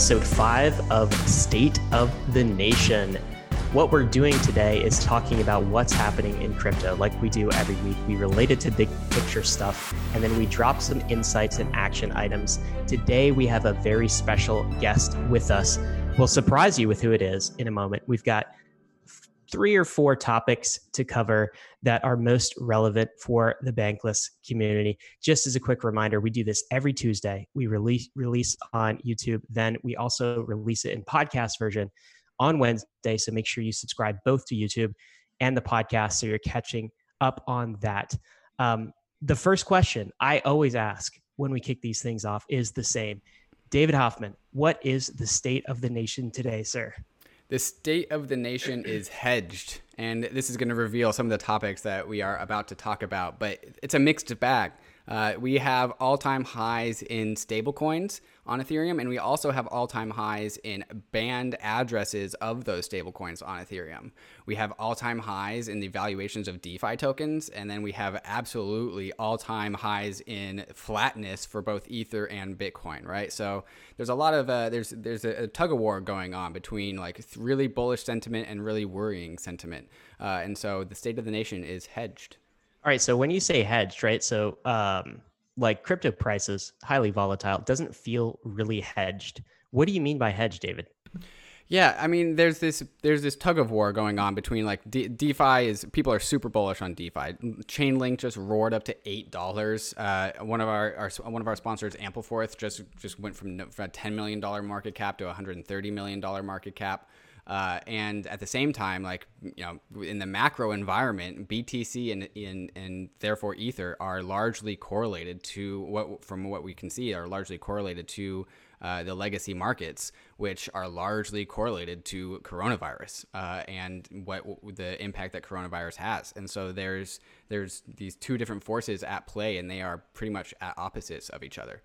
episode five of State of the Nation. What we're doing today is talking about what's happening in crypto, like we do every week. We relate it to big picture stuff, and then we drop some insights and action items. Today, we have a very special guest with us. We'll surprise you with who it is in a moment. We've got three or four topics to cover that are most relevant for the bankless community. Just as a quick reminder, we do this every Tuesday. We release release on YouTube, then we also release it in podcast version on Wednesday. So make sure you subscribe both to YouTube and the podcast so you're catching up on that. Um, the first question I always ask when we kick these things off is the same. David Hoffman, what is the state of the nation today, sir? The state of the nation is hedged, and this is going to reveal some of the topics that we are about to talk about, but it's a mixed bag. Uh, we have all time highs in stablecoins on Ethereum, and we also have all time highs in banned addresses of those stablecoins on Ethereum. We have all time highs in the valuations of DeFi tokens, and then we have absolutely all time highs in flatness for both Ether and Bitcoin, right? So there's a lot of uh, there's there's a, tug of war going on between like really bullish sentiment and really worrying sentiment, uh, and so the state of the nation is hedged. All right. So when you say hedged, right? So um, like crypto prices, highly volatile, doesn't feel really hedged. What do you mean by hedge, David? Yeah, I mean, there's this there's this tug of war going on between like De- DeFi is people are super bullish on DeFi. Chainlink just roared up to eight dollars. Uh, one of our, our, one of our sponsors, Ampleforth, just just went from, from a ten million dollar market cap to a hundred and thirty million dollar market cap. Uh, and at the same time, like you know, in the macro environment, BTC and, and and therefore Ether are largely correlated to what, from what we can see, are largely correlated to uh, the legacy markets, which are largely correlated to coronavirus uh, and what, the impact that coronavirus has. And so there's there's these two different forces at play, and they are pretty much at opposites of each other.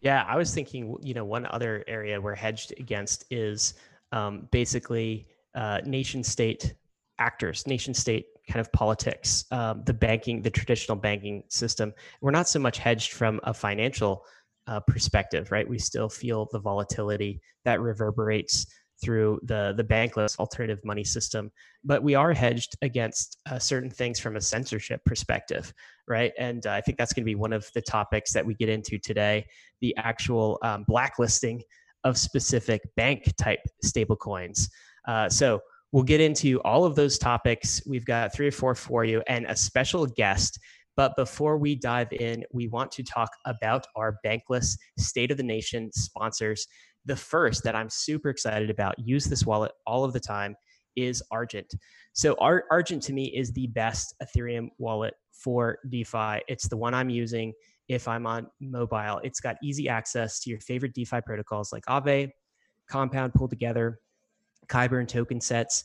Yeah, I was thinking, you know, one other area we're hedged against is um, basically uh, nation state actors, nation state kind of politics, um, the banking, the traditional banking system. We're not so much hedged from a financial uh, perspective, right? We still feel the volatility that reverberates through the the bankless alternative money system, but we are hedged against uh, certain things from a censorship perspective, right? And uh, I think that's going to be one of the topics that we get into today: the actual um, blacklisting of specific bank type stablecoins. Uh, so we'll get into all of those topics. We've got three or four for you and a special guest. But before we dive in, we want to talk about our Bankless State of the Nation sponsors. The first that I'm super excited about, use this wallet all of the time, is Argent. So, Argent to me is the best Ethereum wallet for DeFi. It's the one I'm using if I'm on mobile. It's got easy access to your favorite DeFi protocols like Aave, Compound PoolTogether, Kyber and TokenSets.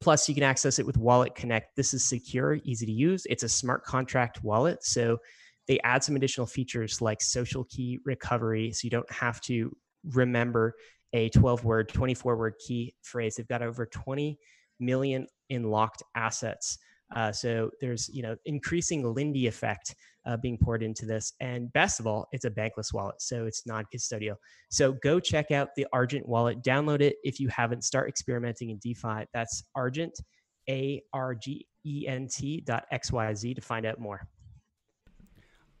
Plus, you can access it with Wallet Connect. This is secure, easy to use. It's a smart contract wallet. So they add some additional features like social key recovery. So you don't have to remember a 12 word, 24 word key phrase. They've got over 20 million in locked assets. Uh, so there's you know increasing Lindy effect uh, being poured into this. And best of all, it's a bankless wallet, so it's non-custodial. So go check out the Argent wallet. Download it if you haven't. Start experimenting in DeFi. That's Argent, A R G E N T dot X Y Z to find out more.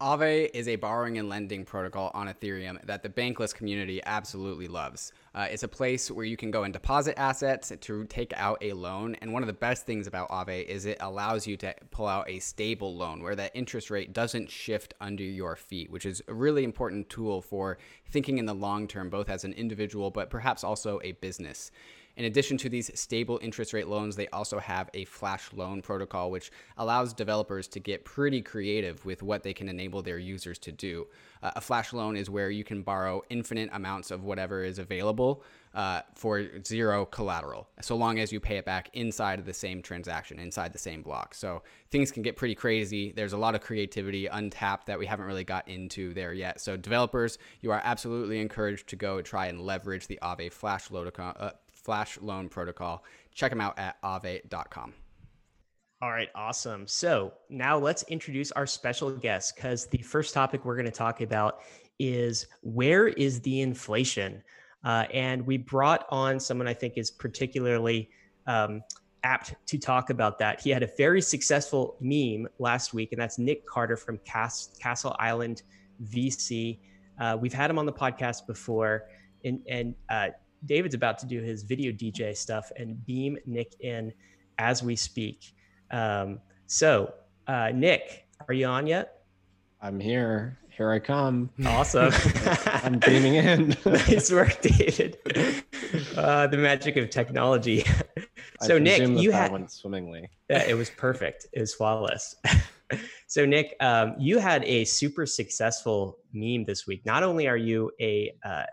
Aave is a borrowing and lending protocol on Ethereum that the bankless community absolutely loves. Uh, it's a place where you can go and deposit assets to take out a loan. And one of the best things about Aave is it allows you to pull out a stable loan where that interest rate doesn't shift under your feet, which is a really important tool for thinking in the long term, both as an individual, but perhaps also a business. In addition to these stable interest rate loans, they also have a flash loan protocol, which allows developers to get pretty creative with what they can enable their users to do. Uh, a flash loan is where you can borrow infinite amounts of whatever is available uh, for zero collateral, so long as you pay it back inside of the same transaction, inside the same block. So things can get pretty crazy. There's a lot of creativity untapped that we haven't really got into there yet. So developers, you are absolutely encouraged to go try and leverage the Aave Flash loan, uh, Flash Loan Protocol. Check them out at aave.com. All right, awesome. So now let's introduce our special guest because the first topic we're going to talk about is where is the inflation? Uh, and we brought on someone I think is particularly um, apt to talk about that. He had a very successful meme last week, and that's Nic Carter from Cas- Castle Island VC. Uh, we've had him on the podcast before, and, and uh, David's about to do his video DJ stuff and beam Nic in as we speak. Um, so, uh, Nic, are you on yet? I'm here. Here I come. Awesome. I'm beaming in. nice work, David. Uh, the magic of technology. so, Nic, you had went swimmingly. Yeah, it was perfect. It was flawless. so, Nic, um, you had a super successful meme this week. Not only are you a uh,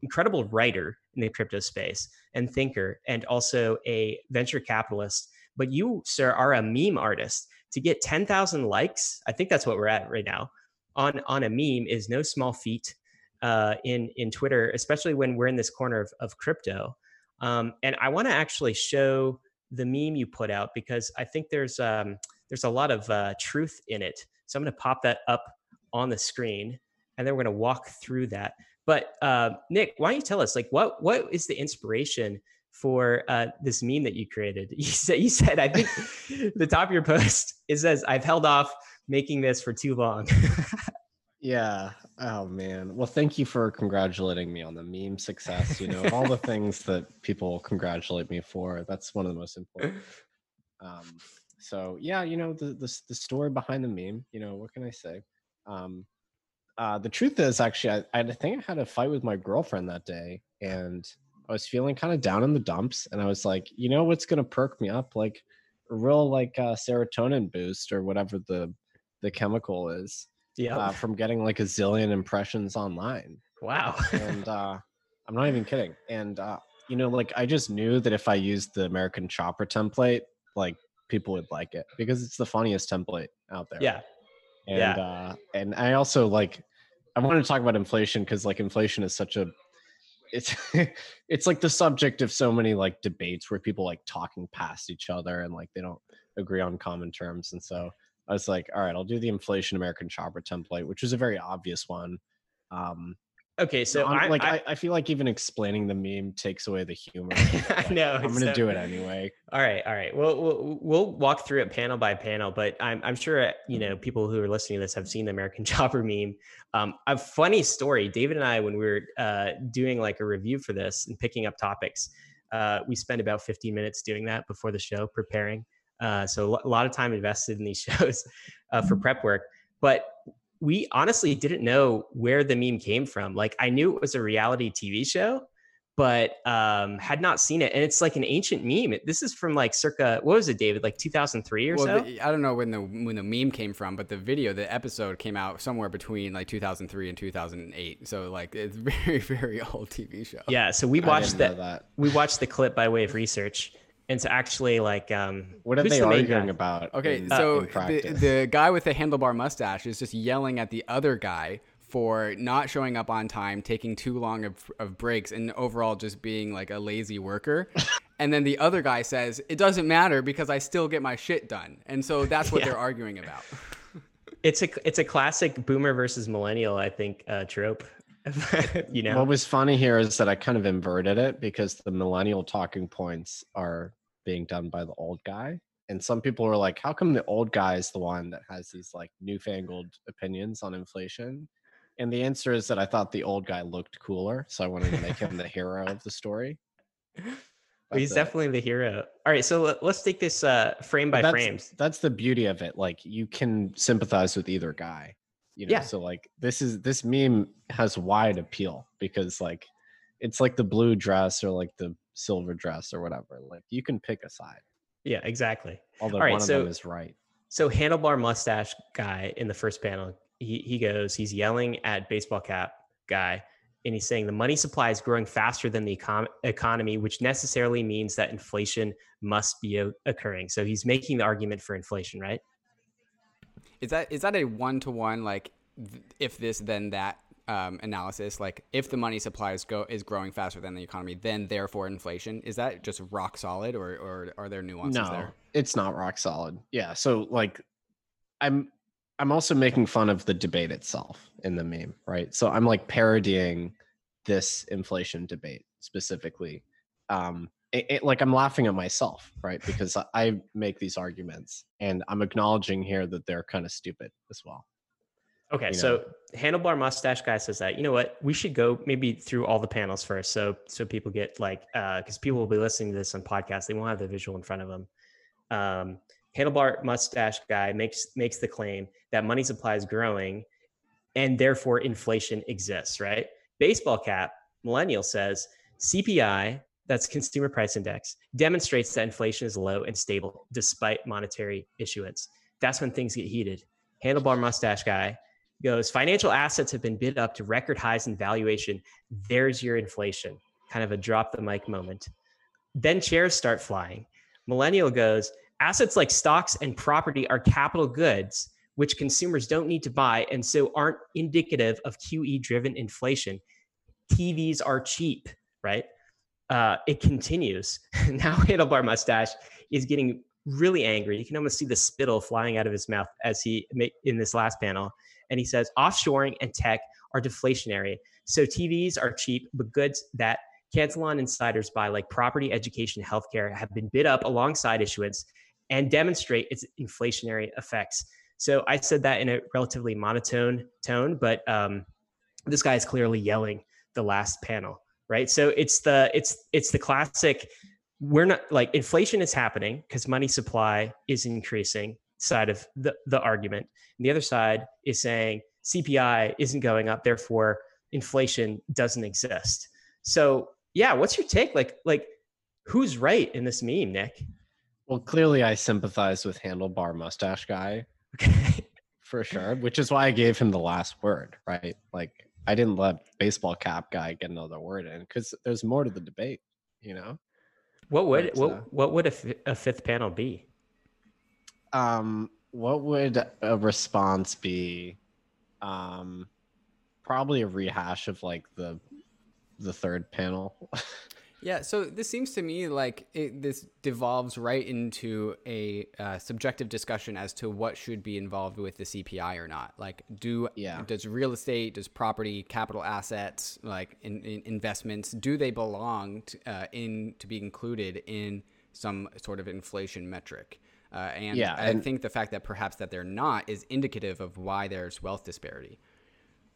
incredible writer in the crypto space and thinker, and also a venture capitalist, but you, sir, are a meme artist. To get 10,000 likes, I think that's what we're at right now on on a meme is no small feat uh, in in Twitter, especially when we're in this corner of, of crypto. Um, and I want to actually show the meme you put out because I think there's um, there's a lot of uh, truth in it. So I'm going to pop that up on the screen, and then we're going to walk through that. But uh, Nic, why don't you tell us like what what is the inspiration for uh, this meme that you created? You said you said I think the top of your post it says I've held off making this for too long. yeah. Oh man. Well, thank you for congratulating me on the meme success. You know, all the things that people congratulate me for. That's one of the most important. Um, so yeah, you know, the, the the story behind the meme. You know, what can I say? Um, uh, the truth is, actually, I, I think I had a fight with my girlfriend that day, and I was feeling kind of down in the dumps, and I was like, you know, what's gonna perk me up? Like a real like uh, serotonin boost or whatever the the chemical is yeah uh, from getting like a zillion impressions online. Wow. And uh i'm not even kidding and uh you know like i just knew that if i used the american chopper template like people would like it because it's the funniest template out there. Yeah and yeah. uh and i also like i want to talk about inflation because like inflation is such a it's it's like the subject of so many like debates where people like talking past each other and like they don't agree on common terms and so I was like, all right, I'll do the inflation American chopper template, which is a very obvious one. Um, okay, so I, like I, I, feel like even explaining the meme takes away the humor. I know. I'm gonna so, do it anyway. All right, all right. Well, we'll we'll walk through it panel by panel, but I'm I'm sure you know people who are listening to this have seen the American chopper meme. Um, a funny story. David and I, when we were uh, doing like a review for this and picking up topics, uh, we spent about 15 minutes doing that before the show, preparing. Uh, so a lot of time invested in these shows uh, for prep work. But we honestly didn't know where the meme came from. Like I knew it was a reality TV show, but um, had not seen it. And it's like an ancient meme. This is from like circa what was it, David? Like 2003 or well, so. The, I don't know when the when the meme came from, but the video, the episode came out somewhere between like 2003 and 2008. So like it's very very old TV show. Yeah. So we watched that, that. We watched the clip by way of research and to actually like um what are they the arguing about okay in, so uh, the, the guy with the handlebar mustache is just yelling at the other guy for not showing up on time taking too long of, of breaks and overall just being like a lazy worker. And then the other guy says it doesn't matter because i still get my shit done. And so that's what yeah. they're arguing about. It's a it's a classic boomer versus millennial i think uh, trope you know? What was funny here is that i kind of inverted it because the millennial talking points are being done by the old guy and some people are like how come the old guy is the one that has these like newfangled opinions on inflation and the answer is that i thought the old guy looked cooler so i wanted to make him the hero of the story well, he's it. definitely the hero all right so let's take this uh frame by that's, frames that's the beauty of it like you can sympathize with either guy you know yeah. so like this is this meme has wide appeal because like it's like the blue dress or like the silver dress or whatever like you can pick a side. Yeah exactly. Although All right, one so, of them is right. so handlebar mustache guy in the first panel he, he goes he's yelling at baseball cap guy and he's saying the money supply is growing faster than the econ- economy which necessarily means that inflation must be o- occurring. So he's making the argument for inflation right? Is that is that a one to one like th- if this then that um, analysis? Like if the money supply is go is growing faster than the economy, then therefore inflation. Is that just rock solid, or or are there nuances no, there? It's not rock solid. Yeah. So like, I'm I'm also making fun of the debate itself in the meme, right? So I'm like parodying this inflation debate specifically. Um, it, it, like I'm laughing at myself, right? Because I make these arguments and I'm acknowledging here that they're kind of stupid as well. Okay, you so handlebar mustache guy says that you know what we should go maybe through all the panels first, so so people get like because uh, people will be listening to this on podcast, they won't have the visual in front of them. Um, handlebar mustache guy makes makes the claim that money supply is growing, and therefore inflation exists. Right? Baseball cap millennial says CPI that's consumer price index demonstrates that inflation is low and stable despite monetary issuance. That's when things get heated. Handlebar mustache guy goes, financial assets have been bid up to record highs in valuation. There's your inflation. Kind of a drop the mic moment. Then chairs start flying. Millennial goes, assets like stocks and property are capital goods, which consumers don't need to buy and so aren't indicative of QE driven inflation. TVs are cheap, right? Uh, it continues. now, Handlebar Mustache is getting really angry. You can almost see the spittle flying out of his mouth as he in this last panel and he says offshoring and tech are deflationary. So TVs are cheap, but goods that Cantillon insiders buy, like property, education, healthcare, have been bid up alongside issuance and demonstrate its inflationary effects. So I said that in a relatively monotone tone, but um, this guy is clearly yelling the last panel, right? So it's the it's it's the classic. We're not like inflation is happening because money supply is increasing side of the, the argument. And the other side is saying CPI isn't going up, therefore inflation doesn't exist. So yeah, what's your take? Like, like who's right in this meme, Nic? Well, clearly I sympathize with handlebar mustache guy. Okay. For sure. Which is why I gave him the last word, right? Like I didn't let baseball cap guy get another word in because there's more to the debate, you know? What would but, what uh, what would a, f- a fifth panel be? Um, what would a response be? Um, probably a rehash of like the the third panel. yeah, so this seems to me like it, this devolves right into a uh, subjective discussion as to what should be involved with the CPI or not. Like, do yeah. does real estate, does property, capital assets, like in, in investments, do they belong to, uh, in to be included in some sort of inflation metric? Uh, and yeah, I think the fact that perhaps that they're not is indicative of why there's wealth disparity.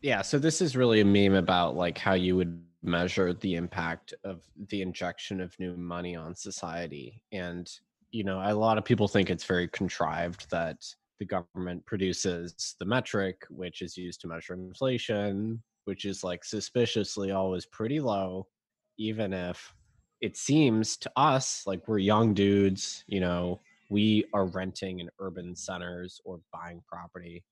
Yeah, so this is really a meme about like how you would measure the impact of the injection of new money on society. And you know, a lot of people think it's very contrived that the government produces the metric which is used to measure inflation, which is like suspiciously always pretty low even if it seems to us like we're young dudes, you know, we are renting in urban centers or buying property.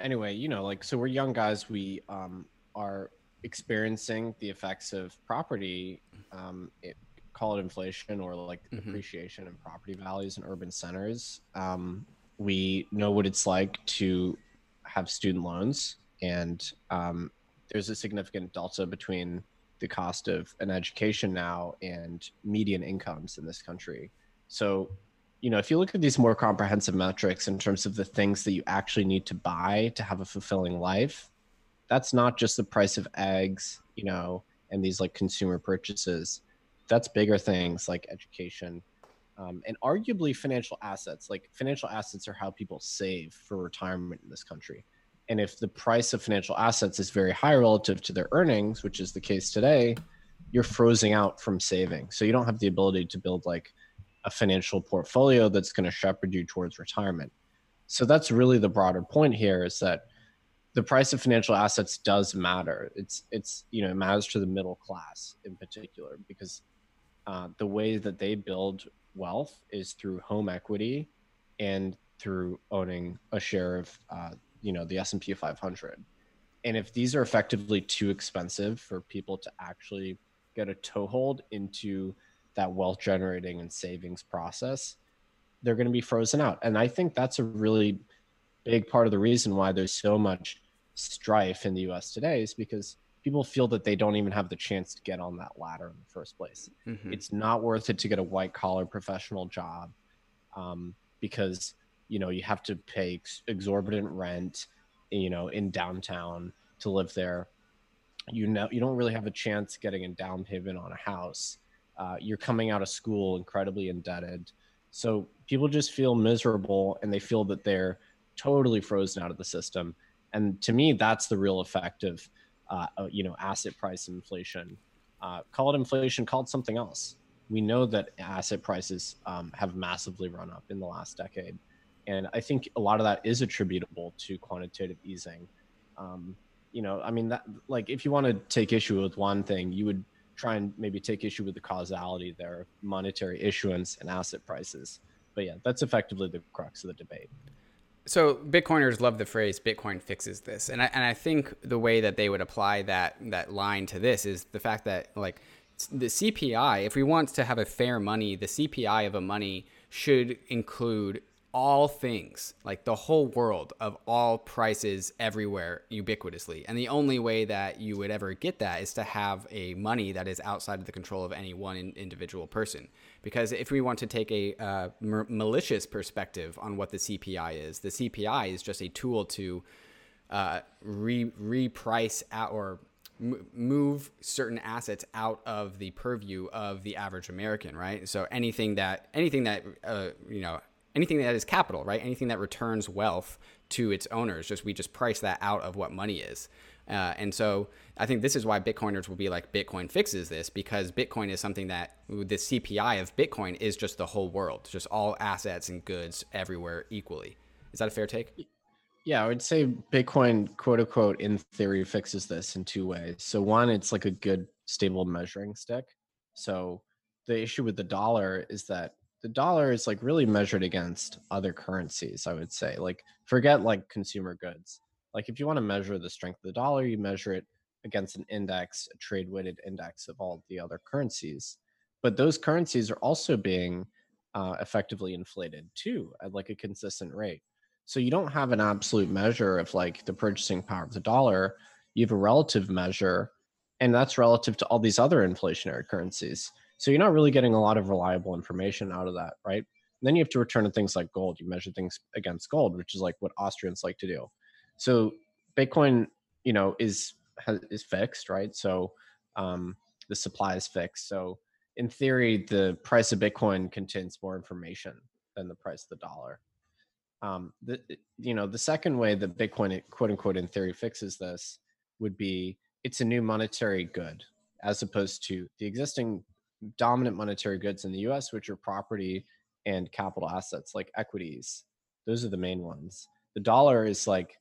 Anyway, you know, like so we're young guys. We um, are experiencing the effects of property, um, it, call it inflation or like mm-hmm. appreciation in property values in urban centers. Um, we know what it's like to have student loans, and um, there's a significant delta between the cost of an education now and median incomes in this country. So you know, if you look at these more comprehensive metrics in terms of the things that you actually need to buy to have a fulfilling life, that's not just the price of eggs, you know, and these like consumer purchases. That's bigger things like education um, and arguably financial assets. Like financial assets are how people save for retirement in this country. And if the price of financial assets is very high relative to their earnings, which is the case today, you're frozen out from saving. So you don't have the ability to build like a financial portfolio that's going to shepherd you towards retirement. So that's really the broader point here is that the price of financial assets does matter. It's it's you know it matters to the middle class in particular because uh, the way that they build wealth is through home equity and through owning a share of uh, you know the S and P 500. And if these are effectively too expensive for people to actually get a toehold into that wealth generating and savings process, they're going to be frozen out. And I think that's a really big part of the reason why there's so much strife in the US today is because people feel that they don't even have the chance to get on that ladder in the first place. Mm-hmm. It's not worth it to get a white collar professional job um, because you know you have to pay exorbitant rent you know in downtown to live there you know you don't really have a chance getting a down payment on a house uh, you're coming out of school incredibly indebted. So people just feel miserable and they feel that they're totally frozen out of the system. And to me that's the real effect of uh, you know asset price inflation. Uh, call it inflation call it something else. We know that asset prices um, have massively run up in the last decade. And i think a lot of that is attributable to quantitative easing. Um, you know i mean that like if you want to take issue with one thing you would try and maybe take issue with the causality there monetary issuance and asset prices. But yeah that's effectively the crux of the debate. So bitcoiners love the phrase bitcoin fixes this. And I, and I think the way that they would apply that that line to this is the fact that like the cpi if we want to have a fair money the cpi of a money should include all things, like the whole world of all prices everywhere ubiquitously. And the only way that you would ever get that is to have a money that is outside of the control of any one individual person. Because if we want to take a uh, malicious perspective on what the CPI is, the CPI is just a tool to uh, re reprice or move certain assets out of the purview of the average American, right? So anything that anything that uh, you know anything that is capital, right? Anything that returns wealth to its owners. Just we just price that out of what money is. Uh, and so I think this is why Bitcoiners will be like, Bitcoin fixes this because Bitcoin is something that the CPI of Bitcoin is just the whole world, just all assets and goods everywhere equally. Is that a fair take? Yeah, I would say Bitcoin, quote unquote, in theory, fixes this in two ways. So, one, it's like a good, stable measuring stick. So, the issue with the dollar is that the dollar is like really measured against other currencies i would say like forget like consumer goods. Like if you want to measure the strength of the dollar you measure it against an index a trade weighted index of all the other currencies. But those currencies are also being uh, effectively inflated too at like a consistent rate. So you don't have an absolute measure of like the purchasing power of the dollar. You have a relative measure and that's relative to all these other inflationary currencies so you're not really getting a lot of reliable information out of that, right? And then you have to return to things like gold. You measure things against gold, which is like what Austrians like to do. So Bitcoin, you know, is is fixed, right? So um, the supply is fixed. So in theory, the price of Bitcoin contains more information than the price of the dollar. Um, the you know the second way that Bitcoin quote unquote in theory fixes this would be it's a new monetary good as opposed to the existing dominant monetary goods in the US, which are property and capital assets like equities. Those are the main ones. The dollar is like,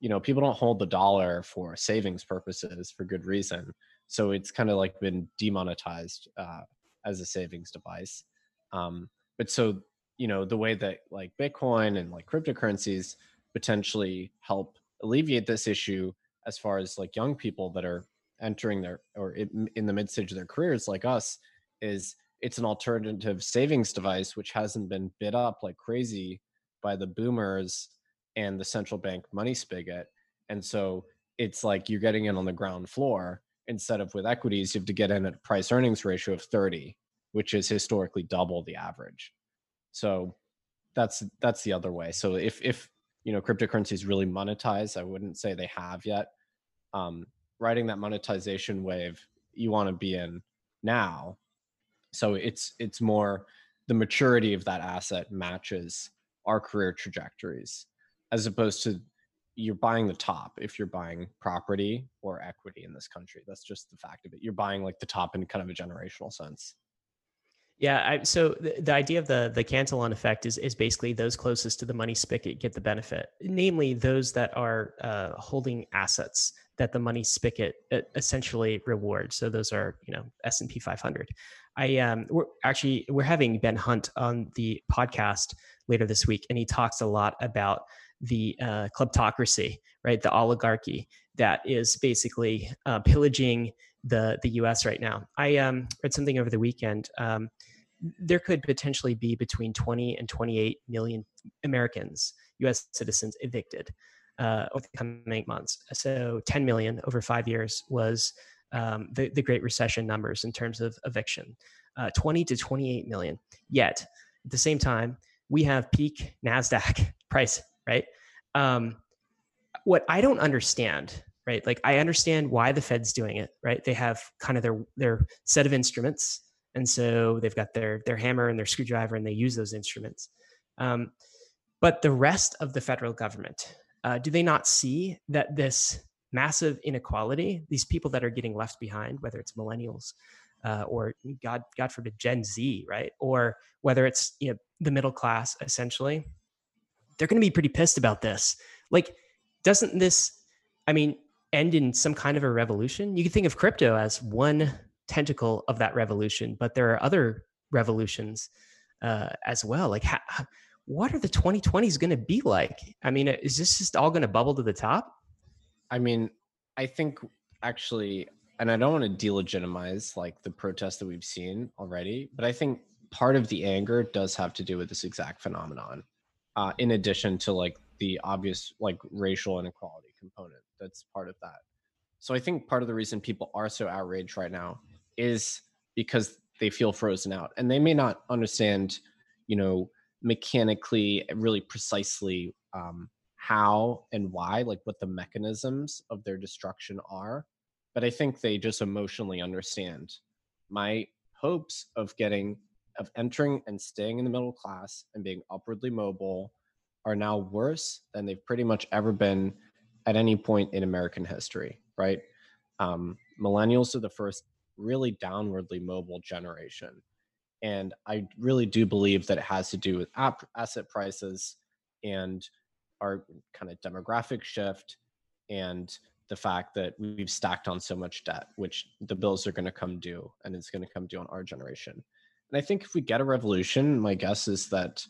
you know, people don't hold the dollar for savings purposes for good reason. So it's kind of like been demonetized uh, as a savings device. Um, but so, you know, the way that like Bitcoin and like cryptocurrencies potentially help alleviate this issue as far as like young people that are entering their or in the mid stage of their careers like us is it's an alternative savings device which hasn't been bid up like crazy by the boomers and the central bank money spigot and so it's like you're getting in on the ground floor instead of with equities you have to get in at a price earnings ratio of 30 which is historically double the average. So that's that's the other way. So if if you know cryptocurrencies really monetize i wouldn't say they have yet. Um riding that monetization wave you want to be in now so it's it's more the maturity of that asset matches our career trajectories as opposed to you're buying the top if you're buying property or equity in this country. That's just the fact of it. You're buying like the top in kind of a generational sense yeah I, so the, the idea of the the cantillon effect is is basically those closest to the money spigot get the benefit namely those that are uh, holding assets that the money spigot essentially rewards so those are you know s&p 500 I um we're actually we're having Ben Hunt on the podcast later this week, and he talks a lot about the uh, kleptocracy, right? The oligarchy that is basically uh, pillaging the the U.S. right now. I um, read something over the weekend. Um, there could potentially be between 20 and 28 million Americans, U.S. citizens, evicted uh, over the coming months. So 10 million over five years was um, the, the Great Recession numbers in terms of eviction uh, 20 to 28 million. Yet, at the same time, we have peak NASDAQ price, right? Um, what I don't understand, right? Like I understand why the Fed's doing it, right? They have kind of their their set of instruments, and so they've got their their hammer and their screwdriver, and they use those instruments. Um, but the rest of the federal government, uh, do they not see that this massive inequality, these people that are getting left behind, whether it's millennials uh, or God, God forbid, Gen Z, right, or whether it's you know the middle class, essentially, they're going to be pretty pissed about this. Like, doesn't this, I mean, end in some kind of a revolution? You can think of crypto as one tentacle of that revolution, but there are other revolutions uh, as well. Like, what are the 2020s going to be like? I mean, is this just all going to bubble to the top? I mean, I think actually, and I don't want to delegitimize like the protests that we've seen already, but I think part of the anger does have to do with this exact phenomenon. Uh, in addition to like the obvious like racial inequality component that's part of that. So I think part of the reason people are so outraged right now is because they feel frozen out and they may not understand, you know, mechanically really precisely um, how and why, like what the mechanisms of their destruction are. But I think they just emotionally understand my hopes of getting, of entering and staying in the middle class and being upwardly mobile are now worse than they've pretty much ever been at any point in American history, right? Um, millennials are the first really downwardly mobile generation. And I really do believe that it has to do with asset prices and our kind of demographic shift and the fact that we've stacked on so much debt, which the bills are going to come due and it's going to come due on our generation. And I think if we get a revolution, my guess is that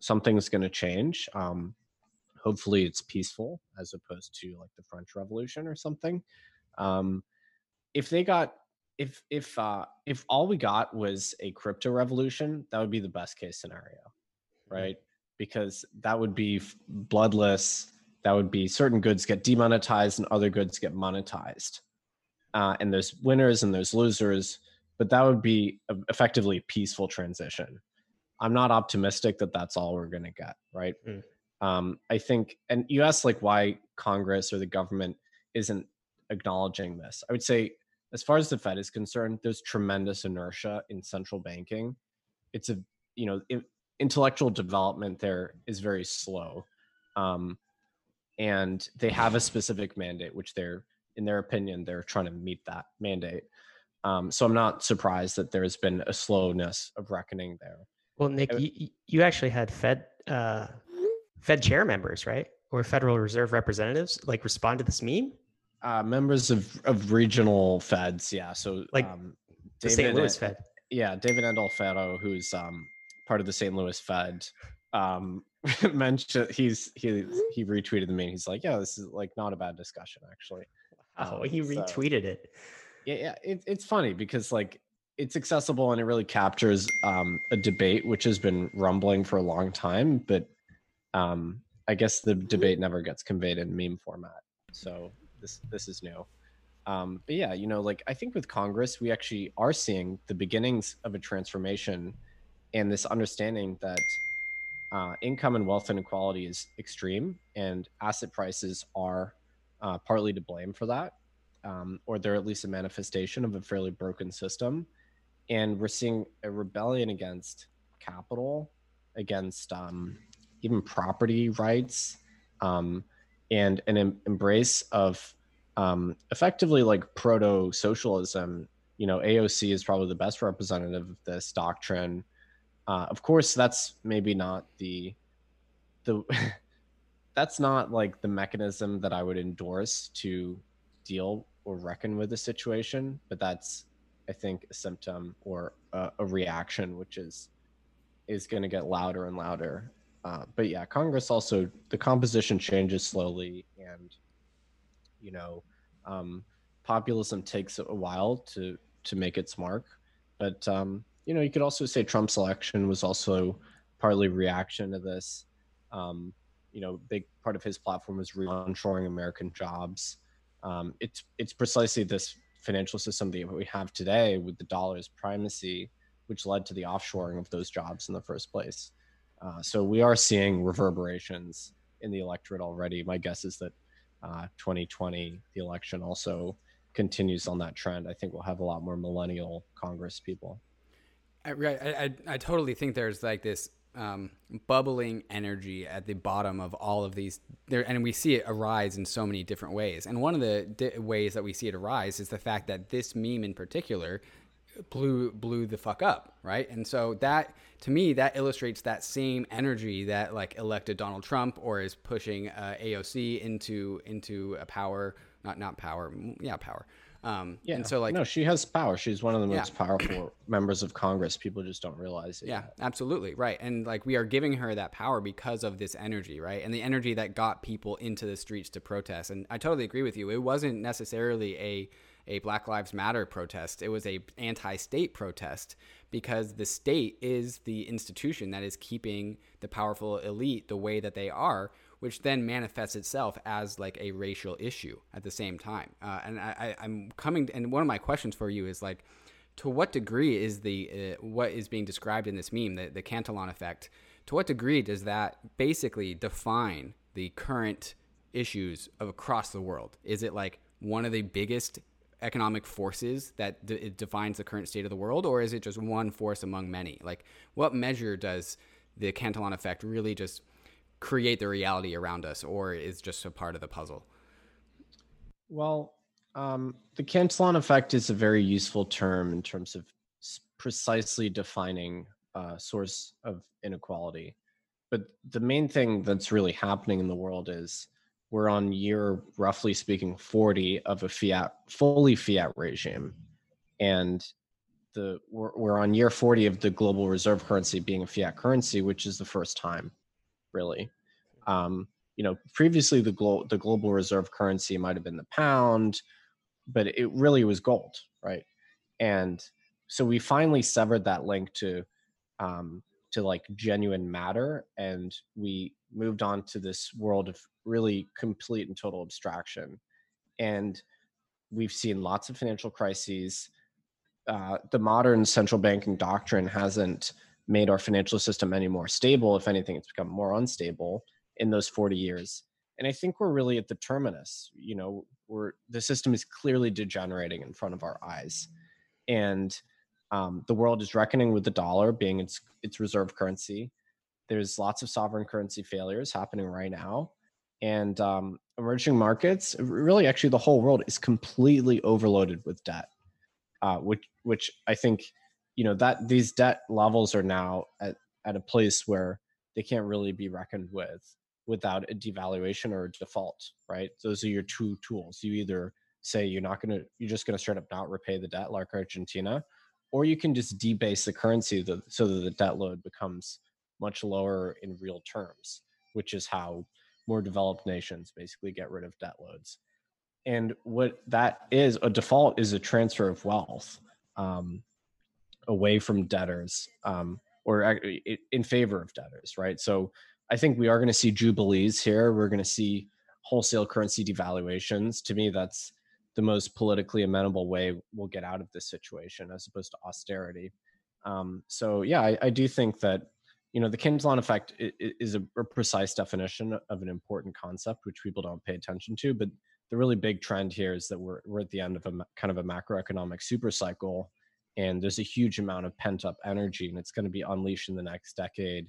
something's going to change. Um, hopefully, it's peaceful as opposed to like the French Revolution or something. Um, if they got if if uh, if all we got was a crypto revolution, that would be the best case scenario, mm-hmm. right? because that would be bloodless. That would be certain goods get demonetized and other goods get monetized. Uh, and there's winners and there's losers, but that would be a, effectively a peaceful transition. I'm not optimistic that that's all we're going to get, right? Mm. Um, I think, and you asked like why Congress or the government isn't acknowledging this. I would say, as far as the Fed is concerned, there's tremendous inertia in central banking. It's a, you know, it, intellectual development there is very slow. Um, and they have a specific mandate, which they're, in their opinion, they're trying to meet that mandate. Um, so I'm not surprised that there's been a slowness of reckoning there. Well, Nic, you, you actually had Fed uh, Fed chair members, right, or Federal Reserve representatives, like respond to this meme. Uh, members of, of regional Feds, yeah. So like um, the St. Louis Fed. Yeah, David Andolfatto, who's um, part of the St. Louis Fed, um, mentioned he's he he retweeted the meme. He's like, yeah, this is like not a bad discussion actually. Oh, he retweeted so, it. Yeah, yeah, it, it's funny because like it's accessible and it really captures um, a debate which has been rumbling for a long time, but um, I guess the debate never gets conveyed in meme format. So this this is new. Um, but yeah, you know, like I think with Congress, we actually are seeing the beginnings of a transformation and this understanding that uh, income and wealth inequality is extreme and asset prices are uh, partly to blame for that um, or they're at least a manifestation of a fairly broken system and we're seeing a rebellion against capital against um, even property rights um, and an em- embrace of um, effectively like proto socialism you know aoc is probably the best representative of this doctrine uh, of course, that's maybe not the the that's not like the mechanism that I would endorse to deal or reckon with the situation, but that's I think a symptom or a, a reaction which is is going to get louder and louder. Uh, but yeah, Congress also the composition changes slowly, and you know, um, populism takes a while to to make its mark. But um, you know, you could also say Trump's election was also partly reaction to this. Um, you know, big part of his platform was re onshoring American jobs. Um, it's it's precisely this financial system that we have today with the dollar's primacy, which led to the offshoring of those jobs in the first place. Uh, so we are seeing reverberations in the electorate already. My guess is that uh, 2020, the election also continues on that trend. I think we'll have a lot more millennial Congress people. I, I, I totally think there's like this um, bubbling energy at the bottom of all of these there and we see it arise in so many different ways and one of the di- ways that we see it arise is the fact that this meme in particular blew blew the fuck up right and so that to me that illustrates that same energy that like elected donald trump or is pushing uh, aoc into into a power not not power yeah power um, yeah. And so, like, no, she has power. She's one of the most yeah. powerful members of Congress. People just don't realize it. Yeah, yet. absolutely. Right. And like, we are giving her that power because of this energy, right? And the energy that got people into the streets to protest. And I totally agree with you. It wasn't necessarily a, a Black Lives Matter protest. It was a anti-state protest because the state is the institution that is keeping the powerful elite the way that they are which then manifests itself as like a racial issue at the same time. Uh, and I, am coming, and one of my questions for you is like, to what degree is the uh, what is being described in this meme, the, the Cantillon effect? To what degree does that basically define the current issues of across the world? Is it like one of the biggest economic forces that d- defines the current state of the world, or is it just one force among many? Like, what measure does the Cantillon effect really just create the reality around us or is just a part of the puzzle? Well, um, the Cantillon effect is a very useful term in terms of precisely defining a source of inequality. But the main thing that's really happening in the world is we're on year, roughly speaking, 40 of a fiat, fully fiat regime. And the we're, we're on year 40 of the global reserve currency being a fiat currency, which is the first time really. Um, you know, previously the glo- the global reserve currency might have been the pound, but it really was gold, right? And so we finally severed that link to um, to like genuine matter, and we moved on to this world of really complete and total abstraction. And we've seen lots of financial crises. Uh, the modern central banking doctrine hasn't made our financial system any more stable. If anything, it's become more unstable in those 40 years. And I think we're really at the terminus. You know, we're the system is clearly degenerating in front of our eyes, and um, the world is reckoning with the dollar being its its reserve currency. There's lots of sovereign currency failures happening right now, and um, emerging markets, really, actually, the whole world is completely overloaded with debt, uh, which which I think you know that these debt levels are now at, at a place where they can't really be reckoned with without a devaluation or a default right? Those are your two tools. You either say you're not going to you're just going to straight up not repay the debt like argentina or you can just debase the currency so that the debt load becomes much lower in real terms which is how more developed nations basically get rid of debt loads and what that is a default is a transfer of wealth um, away from debtors um, or in favor of debtors, right? So I think we are going to see jubilees here. We're going to see wholesale currency devaluations. To me, that's the most politically amenable way we'll get out of this situation as opposed to austerity. Um, so yeah, I, I, do think that you know the Cantillon effect is a, precise definition of an important concept which people don't pay attention to. But the really big trend here is that we're we're at the end of a kind of a macroeconomic super cycle and there's a huge amount of pent up energy and it's going to be unleashed in the next decade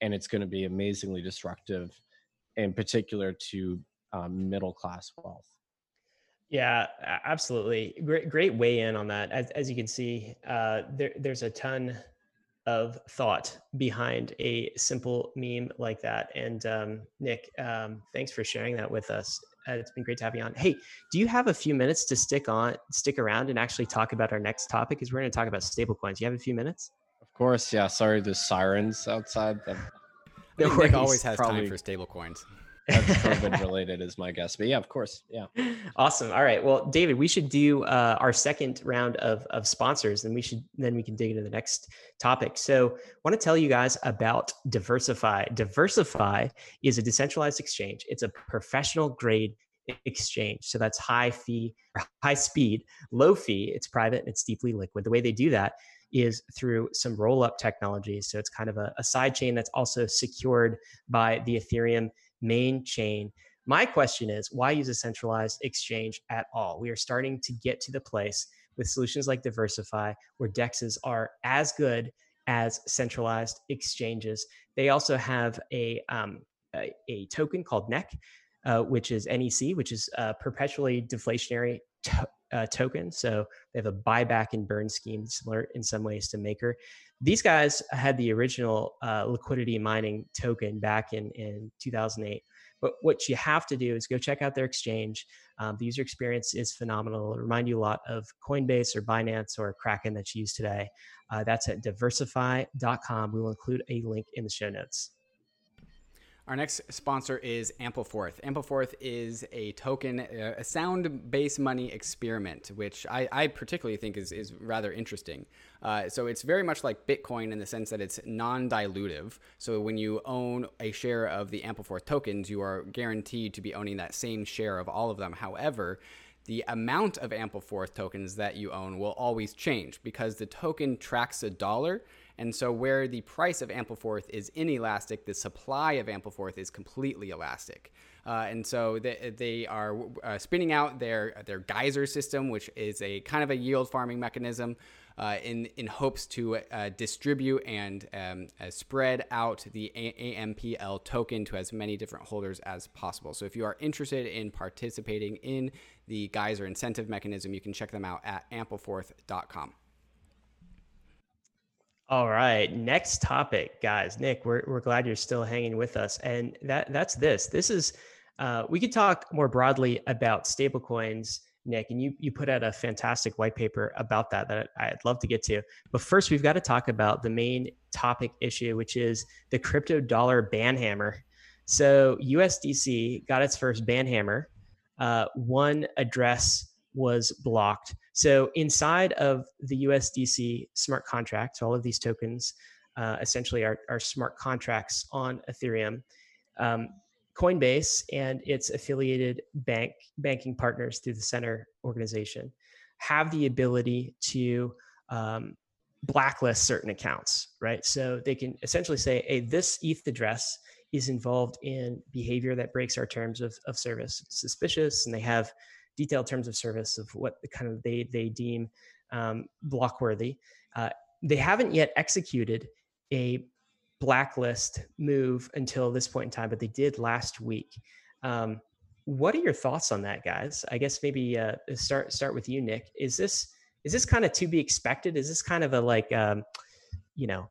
and it's going to be amazingly disruptive in particular to um, middle class wealth yeah absolutely great great weigh in on that as, as you can see uh, there, there's a ton of thought behind a simple meme like that and um, nic um, thanks for sharing that with us uh, it's been great to have you on. Hey, do you have a few minutes to stick on, stick around, and actually talk about our next topic? Because we're going to talk about stablecoins. You have a few minutes? Of course, yeah. Sorry, the sirens outside. No Nic always has probably, time for stablecoins. That's COVID related, is my guess. But yeah, of course, yeah. Awesome. All right. Well, David, we should do uh, our second round of of sponsors, and we should then we can dig into the next topic. So, I want to tell you guys about DeversiFi. DeversiFi is a decentralized exchange. It's a professional grade exchange. So that's high fee high speed, low fee. It's private and it's deeply liquid. The way they do that is through some roll up technology. So it's kind of a, a side chain that's also secured by the Ethereum main chain. My question is why use a centralized exchange at all? We are starting to get to the place with solutions like DeversiFi where DEXs are as good as centralized exchanges. They also have a, um, a, a, token called NEC, uh, which is NEC, which is a perpetually deflationary to- uh, token. So they have a buyback and burn scheme similar in some ways to Maker. These guys had the original uh, liquidity mining token back in, in 2008. But what you have to do is go check out their exchange. Um, the user experience is phenomenal. It'll remind you a lot of Coinbase or Binance or Kraken that you use today. Uh, that's at deversifi.com. We will include a link in the show notes. Our next sponsor is Ampleforth. Ampleforth is a token, uh, a sound based money experiment, which I, I, particularly think is, is rather interesting. Uh, so it's very much like Bitcoin in the sense that it's non dilutive. So when you own a share of the Ampleforth tokens, you are guaranteed to be owning that same share of all of them. However, the amount of Ampleforth tokens that you own will always change because the token tracks a dollar and so, where the price of Ampleforth is inelastic, the supply of Ampleforth is completely elastic. Uh, and so they, they are uh, spinning out their their geyser system, which is a kind of a yield farming mechanism, uh, in in hopes to uh, distribute and um, uh, spread out the AMPL token to as many different holders as possible. So if you are interested in participating in the geyser incentive mechanism, you can check them out at ampleforth.com. All right, next topic, guys. Nick, we're we're glad you're still hanging with us, and that that's this. This is uh, we could talk more broadly about stablecoins, Nick, and you you put out a fantastic white paper about that that I'd love to get to. But first, we've got to talk about the main topic issue, which is the crypto dollar ban hammer. So USDC got its first ban hammer. Uh, one address was blocked. So inside of the USDC smart contract, all of these tokens uh, essentially are, are smart contracts on Ethereum. Um, Coinbase and its affiliated bank banking partners through the Center organization have the ability to um, blacklist certain accounts, right? So they can essentially say, "Hey, this ETH address is involved in behavior that breaks our terms of, of service, suspicious," and they have detailed terms of service of what kind of they they deem um, blockworthy. Uh, they haven't yet executed a blacklist move until this point in time, but they did last week. Um, what are your thoughts on that, guys? I guess maybe uh, start start with you, Nick. Is this is this kind of to be expected? Is this kind of a like, um, you know,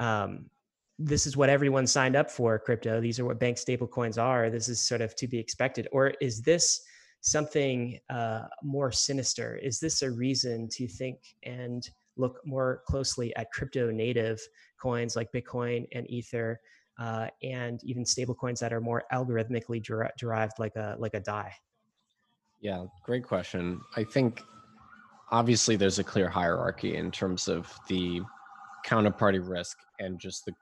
um, this is what everyone signed up for? Crypto. These are what bank stable coins are. This is sort of to be expected, or is this something uh, more sinister? Is this a reason to think and look more closely at crypto native coins like Bitcoin and Ether, uh, and even stable coins that are more algorithmically der- derived, like a like a DAI? Yeah, great question. I think obviously there's a clear hierarchy in terms of the counterparty risk and just the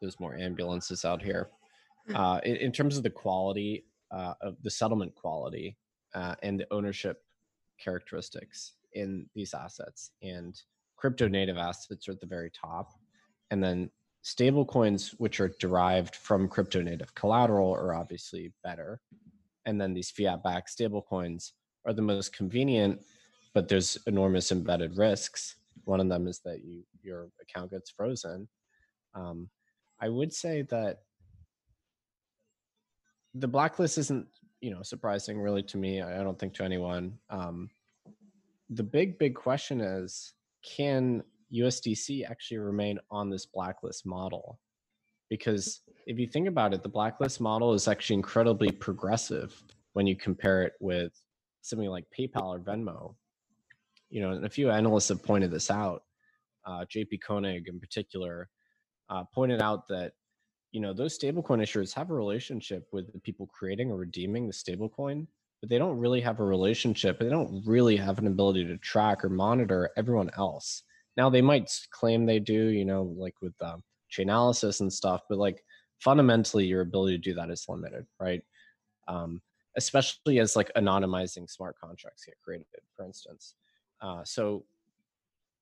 there's more ambulances out here. Uh, in, in, terms of the quality uh, of the settlement quality uh, and the ownership characteristics in these assets. And crypto native assets are at the very top. And then stable coins, which are derived from crypto native collateral, are obviously better. And then these fiat backed stable coins are the most convenient, but there's enormous embedded risks. One of them is that you your account gets frozen. Um, I would say that the blacklist isn't you know surprising really to me i don't think to anyone um, the big big question is can usdc actually remain on this blacklist model? Because if you think about it the blacklist model is actually incredibly progressive when you compare it with something like paypal or venmo. You know and a few analysts have pointed this out uh, JP Koning in particular uh, pointed out that you know those stablecoin issuers have a relationship with the people creating or redeeming the stablecoin but they don't really have a relationship they don't really have an ability to track or monitor everyone else now they might claim they do you know like with um, Chainalysis and stuff but like fundamentally your ability to do that is limited right um, especially as like anonymizing smart contracts get created, for instance. Uh, so,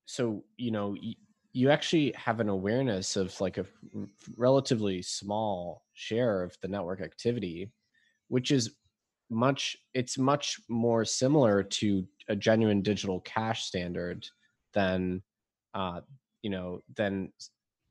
so you know, you actually have an awareness of like a relatively small share of the network activity, which is much it's much more similar to a genuine digital cash standard than uh, you know than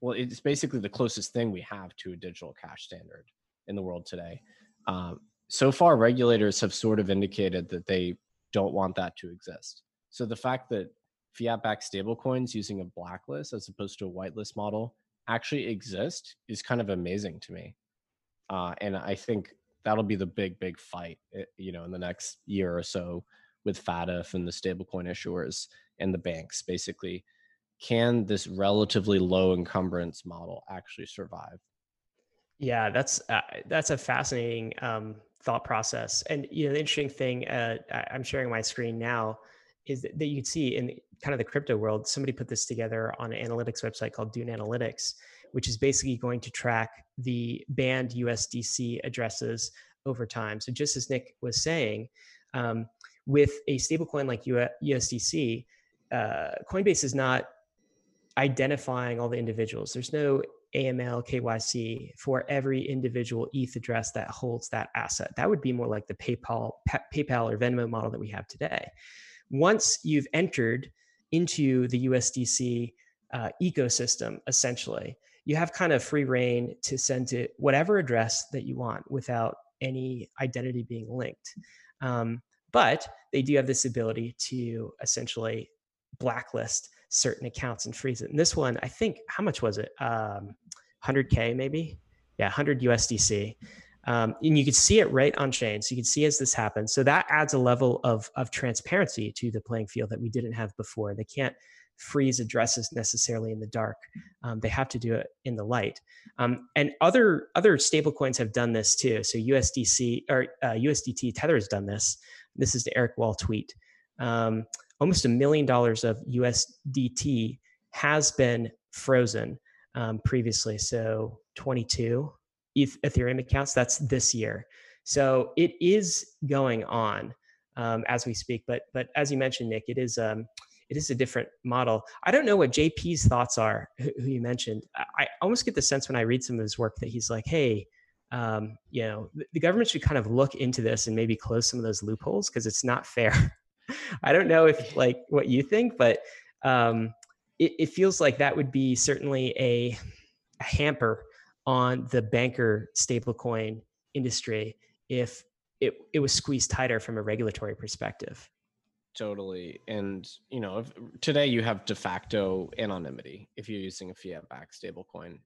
well it's basically the closest thing we have to a digital cash standard in the world today. Um, so far regulators have sort of indicated that they don't want that to exist. So the fact that fiat backed stablecoins using a blacklist as opposed to a whitelist model actually exist is kind of amazing to me. Uh, and i think that'll be the big big fight eh, you know in the next year or so with FATF and the stablecoin issuers and the banks basically. Can this relatively low encumbrance model actually survive? Yeah that's uh, that's a fascinating um, thought process. And you know the interesting thing uh, i'm sharing my screen now is that, that you can see in kind of the crypto world somebody put this together on an analytics website called dune analytics which is basically going to track the banned USDC addresses over time. So just as Nick was saying, um, with a stablecoin like USDC, uh, Coinbase is not identifying all the individuals. There's no AML KYC for every individual ETH address that holds that asset. That would be more like the PayPal, PayPal or Venmo model that we have today. Once you've entered into the USDC uh, ecosystem, essentially, you have kind of free reign to send to whatever address that you want without any identity being linked. Um, but they do have this ability to essentially blacklist certain accounts and freeze it. And this one, I think, how much was it? Um, 100K maybe? Yeah, 100 USDC. Um, and you can see it right on chain. So you can see as this happens. So that adds a level of, of transparency to the playing field that we didn't have before. They can't freeze addresses necessarily in the dark. Um, they have to do it in the light. Um, and other other stablecoins have done this too. So USDC or uh, USDT Tether has done this. This is the Eric Wall tweet. Um, almost a million dollars of USDT has been frozen um, previously. So 22 Ethereum accounts. That's this year. So it is going on um, as we speak. But but as you mentioned, Nick, it is um, it is a different model. I don't know what JP's thoughts are, who, who you mentioned. I, almost get the sense when I read some of his work that he's like, hey, um, you know, the government should kind of look into this and maybe close some of those loopholes because it's not fair. I don't know if like what you think, but um, it, it, feels like that would be certainly a, a hamper on the banker stablecoin industry if it, it was squeezed tighter from a regulatory perspective. Totally. And, you know, if, today you have de facto anonymity if you're using a fiat backed stablecoin.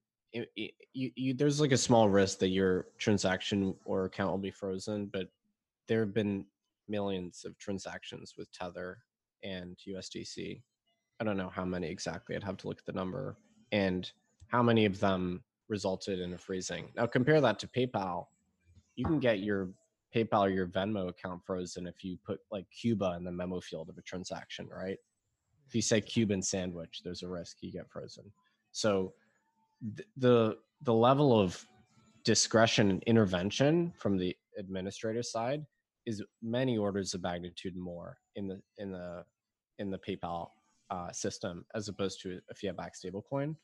There's like a small risk that your transaction or account will be frozen, but there have been millions of transactions with Tether and USDC. I don't know how many exactly. I'd have to look at the number and how many of them resulted in a freezing. Now compare that to PayPal. You can get your PayPal or your Venmo account frozen if you put like Cuba in the memo field of a transaction, right? If you say Cuban sandwich, there's a risk you get frozen. So th- the the level of discretion and intervention from the administrator side is many orders of magnitude more in the in the in the PayPal uh, system as opposed to a fiat-backed stablecoin.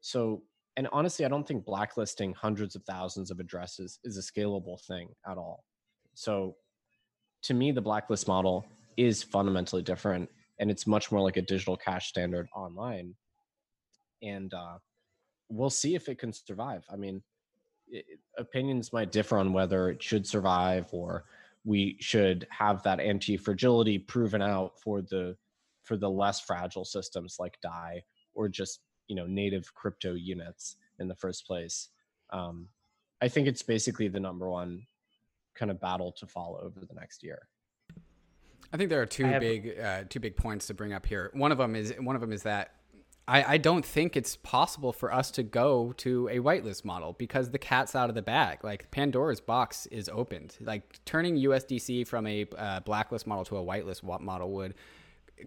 So, and honestly, I don't think blacklisting hundreds of thousands of addresses is a scalable thing at all. So to me, the blacklist model is fundamentally different and it's much more like a digital cash standard online. And uh, we'll see if it can survive. I mean, it, opinions might differ on whether it should survive or we should have that anti-fragility proven out for the for the less fragile systems like DAI or just you know native crypto units in the first place. Um, I think it's basically the number one kind of battle to follow over the next year. I think there are two have, big uh, two big points to bring up here. One of them is one of them is that I, I don't think it's possible for us to go to a whitelist model because the cat's out of the bag. Like Pandora's box is opened. Like turning USDC from a uh, blacklist model to a whitelist model would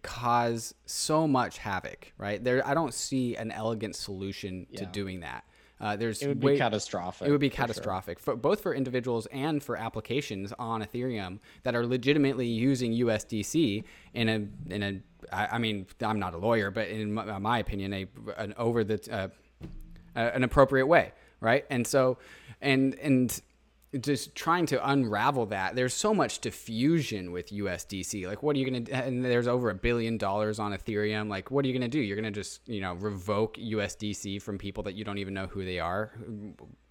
cause so much havoc. Right there, I don't see an elegant solution yeah. to doing that. Uh, there's it would be way, catastrophic. It would be for catastrophic for both for individuals and for applications on Ethereum that are legitimately using USDC in a in a. I, I mean, I'm not a lawyer, but in my, my opinion, a an over the uh, an appropriate way, right? And so, and and just trying to unravel that there's so much diffusion with USDC like what are you going to and there's over a billion dollars on ethereum. Like what are you going to do? You're going to just you know revoke USDC from people that you don't even know who they are.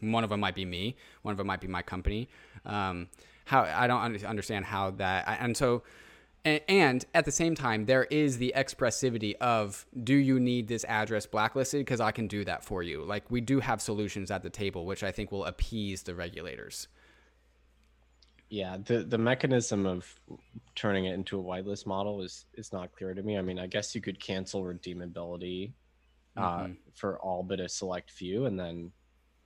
One of them might be me. One of them might be my company. Um, how I don't understand how that and so and, at the same time, there is the expressivity of do you need this address blacklisted? Because I can do that for you. Like we do have solutions at the table, which I think will appease the regulators. Yeah, the the mechanism of turning it into a whitelist model is is not clear to me. I mean, I guess you could cancel redeemability uh, mm-hmm. for all but a select few, and then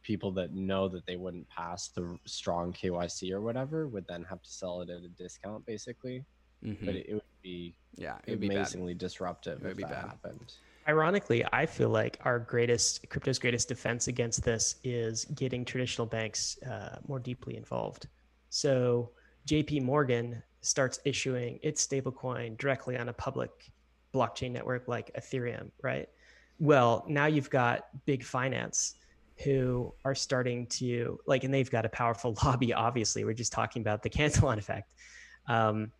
people that know that they wouldn't pass the strong KYC or whatever would then have to sell it at a discount, basically mm-hmm. but it, it, would be yeah, it would amazingly be disruptive it if that bad. happened. Ironically, I feel like our greatest crypto's greatest defense against this is getting traditional banks uh, more deeply involved. So JP Morgan starts issuing its stablecoin directly on a public blockchain network like Ethereum, right? Well, now you've got big finance who are starting to like, and they've got a powerful lobby. Obviously, we're just talking about the Cantillon effect. Um,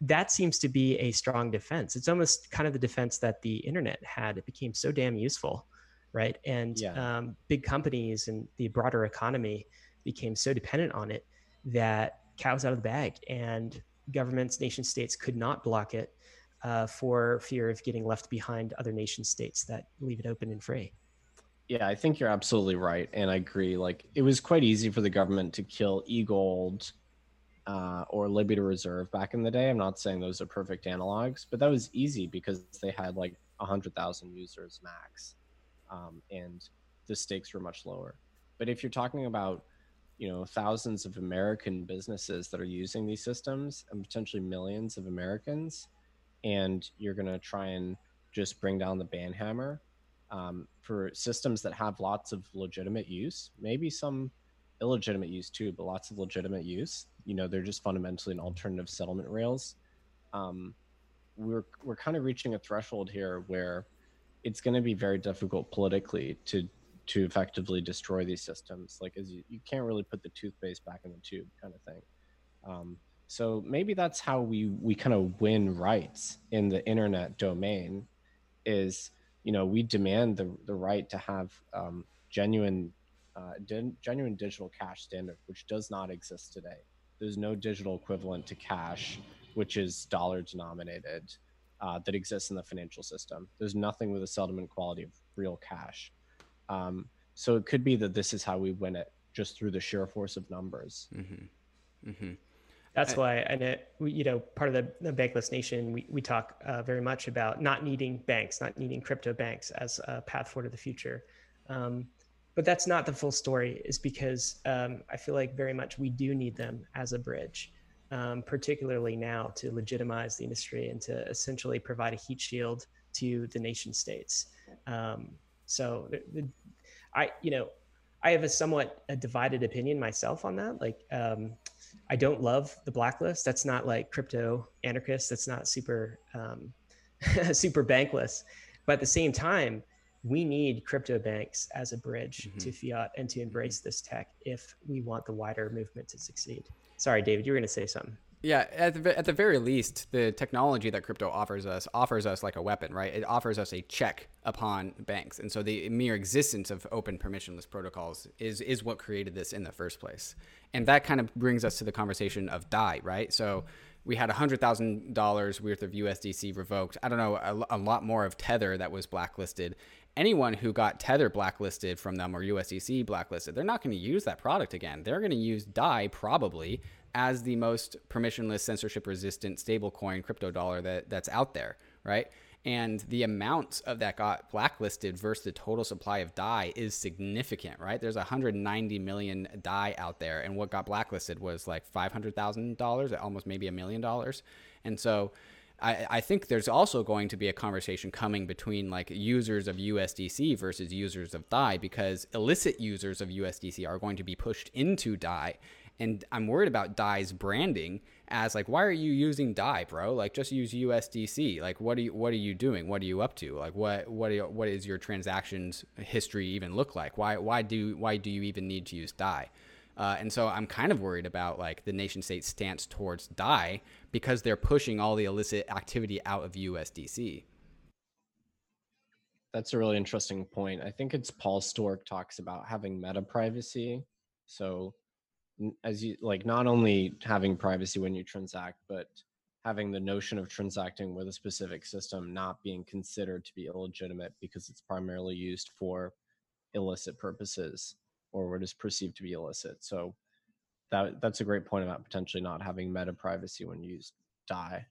that seems to be a strong defense. It's almost kind of the defense that the internet had. It became so damn useful, right? And yeah. um, big companies and the broader economy became so dependent on it that cows out of the bag, and governments, nation states could not block it uh, for fear of getting left behind other nation states that leave it open and free. Yeah, I think you're absolutely right, and I agree. Like it was quite easy for the government to kill e-gold uh, or Liberty Reserve back in the day. I'm not saying those are perfect analogs, but that was easy because they had like 100,000 users max, um, and the stakes were much lower. But if you're talking about you know thousands of American businesses that are using these systems and potentially millions of Americans, and you're going to try and just bring down the ban hammer um, for systems that have lots of legitimate use, maybe some illegitimate use too, but lots of legitimate use. You know, they're just fundamentally an alternative settlement rails. Um, we're we're kind of reaching a threshold here where it's going to be very difficult politically to to effectively destroy these systems. Like, as you, you can't really put the toothpaste back in the tube, kind of thing. Um, so maybe that's how we we kind of win rights in the internet domain. Is you know we demand the the right to have um, genuine uh, genuine digital cash standard, which does not exist today. There's no digital equivalent to cash, which is dollar denominated, uh, that exists in the financial system. There's nothing with a settlement quality of real cash. Um, so it could be that this is how we win it, just through the sheer force of numbers. Mm-hmm. Mm-hmm. That's why, and it, you know, part of the, the bankless nation, we, we talk uh, very much about not needing banks, not needing crypto banks as a path forward to the future. Um, but that's not the full story is because um, i feel like very much we do need them as a bridge um, particularly now to legitimize the industry and to essentially provide a heat shield to the nation states. Um, so the, the, i you know i have a somewhat a divided opinion myself on that. Like um, i don't love the blacklist. That's not like crypto anarchist that's not super um, super bankless. But at the same time we need crypto banks as a bridge mm-hmm. to fiat and to embrace this tech if we want the wider movement to succeed. Sorry, David, you were going to say something. Yeah, at the, at the very least, the technology that crypto offers us offers us like a weapon, right? It offers us a check upon banks, and so the mere existence of open permissionless protocols is is what created this in the first place. And that kind of brings us to the conversation of DAI, right? So we had $100,000 worth of USDC revoked. I don't know, a, a, lot more of Tether that was blacklisted anyone who got Tether blacklisted from them or USDC blacklisted, they're not going to use that product again. They're going to use DAI probably as the most permissionless, censorship resistant stablecoin crypto dollar that, that's out there, right? And the amount of that got blacklisted versus the total supply of DAI is significant, right? There's 190 million DAI out there, and what got blacklisted was like $500,000, almost maybe a million dollars. And so I, I think there's also going to be a conversation coming between like users of USDC versus users of DAI because illicit users of USDC are going to be pushed into DAI. And I'm worried about DAI's branding as like, why are you using DAI, bro? Like, just use USDC. Like, what are you what are you doing? What are you up to? Like, what what you, what is your transactions history even look like? Why why do why do you even need to use DAI? Uh, and so I'm kind of worried about like the nation state stance towards DAI because they're pushing all the illicit activity out of USDC. That's a really interesting point. I think it's Paul Sztorc talks about having meta privacy. So as you like not only having privacy when you transact, but having the notion of transacting with a specific system not being considered to be illegitimate because it's primarily used for illicit purposes or what is perceived to be illicit. So that that's a great point about potentially not having meta privacy when you use DAI.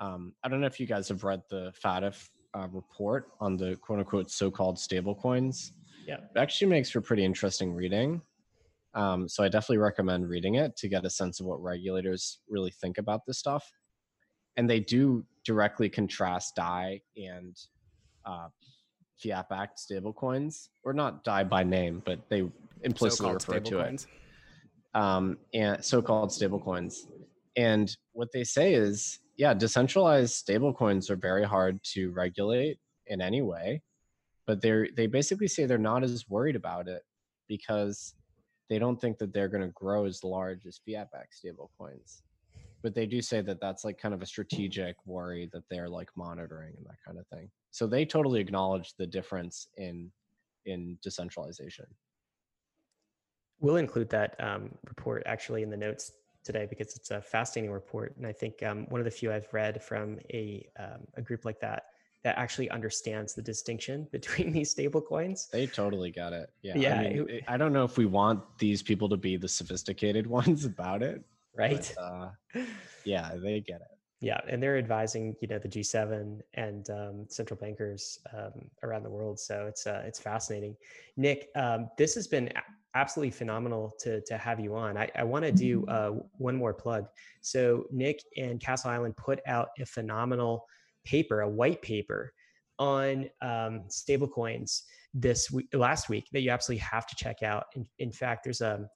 Um, I don't know if you guys have read the FATF uh, report on the quote unquote so-called stablecoins. Yeah, it actually makes for pretty interesting reading. Um, so I definitely recommend reading it to get a sense of what regulators really think about this stuff. And they do directly contrast DAI and uh, fiat backed stablecoins, or not DAI by name, but they implicitly refer to it. Um, and so-called stablecoins. And what they say is, yeah, decentralized stablecoins are very hard to regulate in any way, but they're they basically say they're not as worried about it because they don't think that they're going to grow as large as fiat-backed stablecoins. But they do say that that's like kind of a strategic worry that they're like monitoring and that kind of thing. So they totally acknowledge the difference in in decentralization. We'll include that um, report actually in the notes today because it's a fascinating report, and I think um, one of the few I've read from a um, a group like that that actually understands the distinction between these stable coins. They totally got it. Yeah. Yeah. I, mean, I don't know if we want these people to be the sophisticated ones about it. Right. But, uh, yeah, they get it. Yeah, and they're advising you know the G7 and um, central bankers um, around the world. So it's uh, it's fascinating. Nick, um, this has been absolutely phenomenal to to have you on. I, I want to do uh, one more plug. So Nick and Castle Island put out a phenomenal paper, a white paper on um, stablecoins this week, last week that you absolutely have to check out. In, in fact, there's a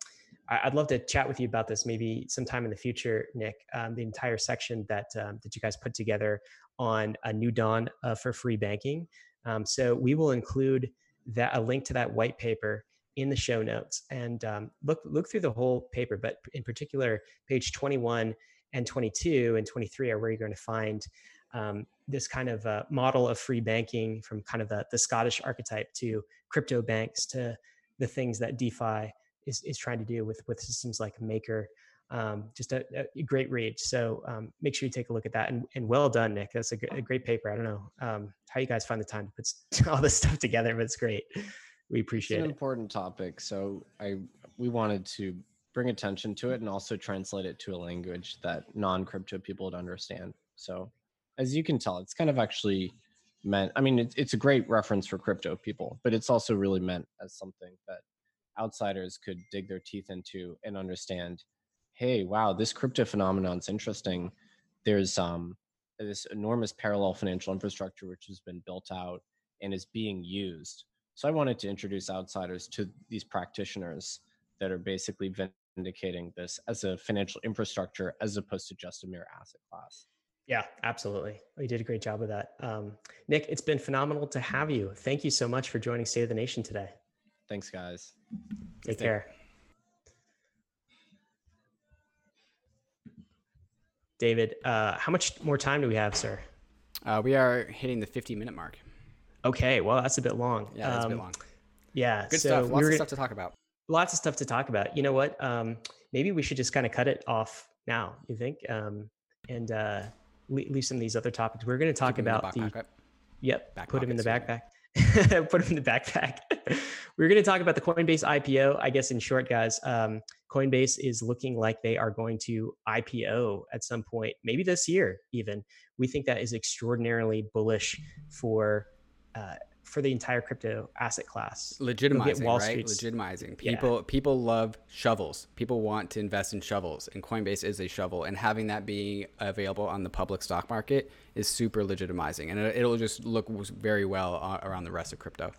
I'd love to chat with you about this maybe sometime in the future, Nick. Um, the entire section that um, that you guys put together on a new dawn uh, for free banking. Um, so we will include that a link to that white paper in the show notes and um, look look through the whole paper. But in particular, page 21 and 22 and 23 are where you're going to find um, this kind of uh, model of free banking from kind of the, the Scottish archetype to crypto banks to the things that DeFi is, is trying to do with with systems like Maker. Um, just a, a, great read. So um, make sure you take a look at that. And, and well done, Nick. That's a, g- a great paper. I don't know um, how you guys find the time to put all this stuff together, but it's great. We appreciate it's an it. important topic. So I we wanted to bring attention to it and also translate it to a language that non-crypto people would understand. So as you can tell, it's kind of actually meant. I mean, it's it's a great reference for crypto people, but it's also really meant as something that outsiders could dig their teeth into and understand hey wow this crypto phenomenon is interesting there's um this enormous parallel financial infrastructure which has been built out and is being used so i wanted to introduce outsiders to these practitioners that are basically vindicating this as a financial infrastructure as opposed to just a mere asset class yeah, absolutely. You did a great job of that. Um, Nick, it's been phenomenal to have you. Thank you so much for joining State of the Nation today. Thanks, guys. Take care. David, uh, how much more time do we have, sir? Uh, we are hitting the 50 minute mark. Okay, well, that's a bit long. Yeah, that's um, a bit um, long. Yeah, good so stuff. Lots of stuff to talk about. Lots of stuff to talk about. You know what? Um, maybe we should just kind of cut it off now. You think? Um, and uh, leave some of these other topics. We're going to talk about the. the yep. Back put them in the backpack. put them in the backpack. We're going to talk about the Coinbase IPO. I guess in short, guys, um, Coinbase is looking like they are going to IPO at some point, maybe this year even. We think that is extraordinarily bullish for uh, for the entire crypto asset class. Legitimizing, right? Street's, Legitimizing. People yeah. people love shovels. People want to invest in shovels, and Coinbase is a shovel. And having that be available on the public stock market is super legitimizing, and it'll just look very well around the rest of crypto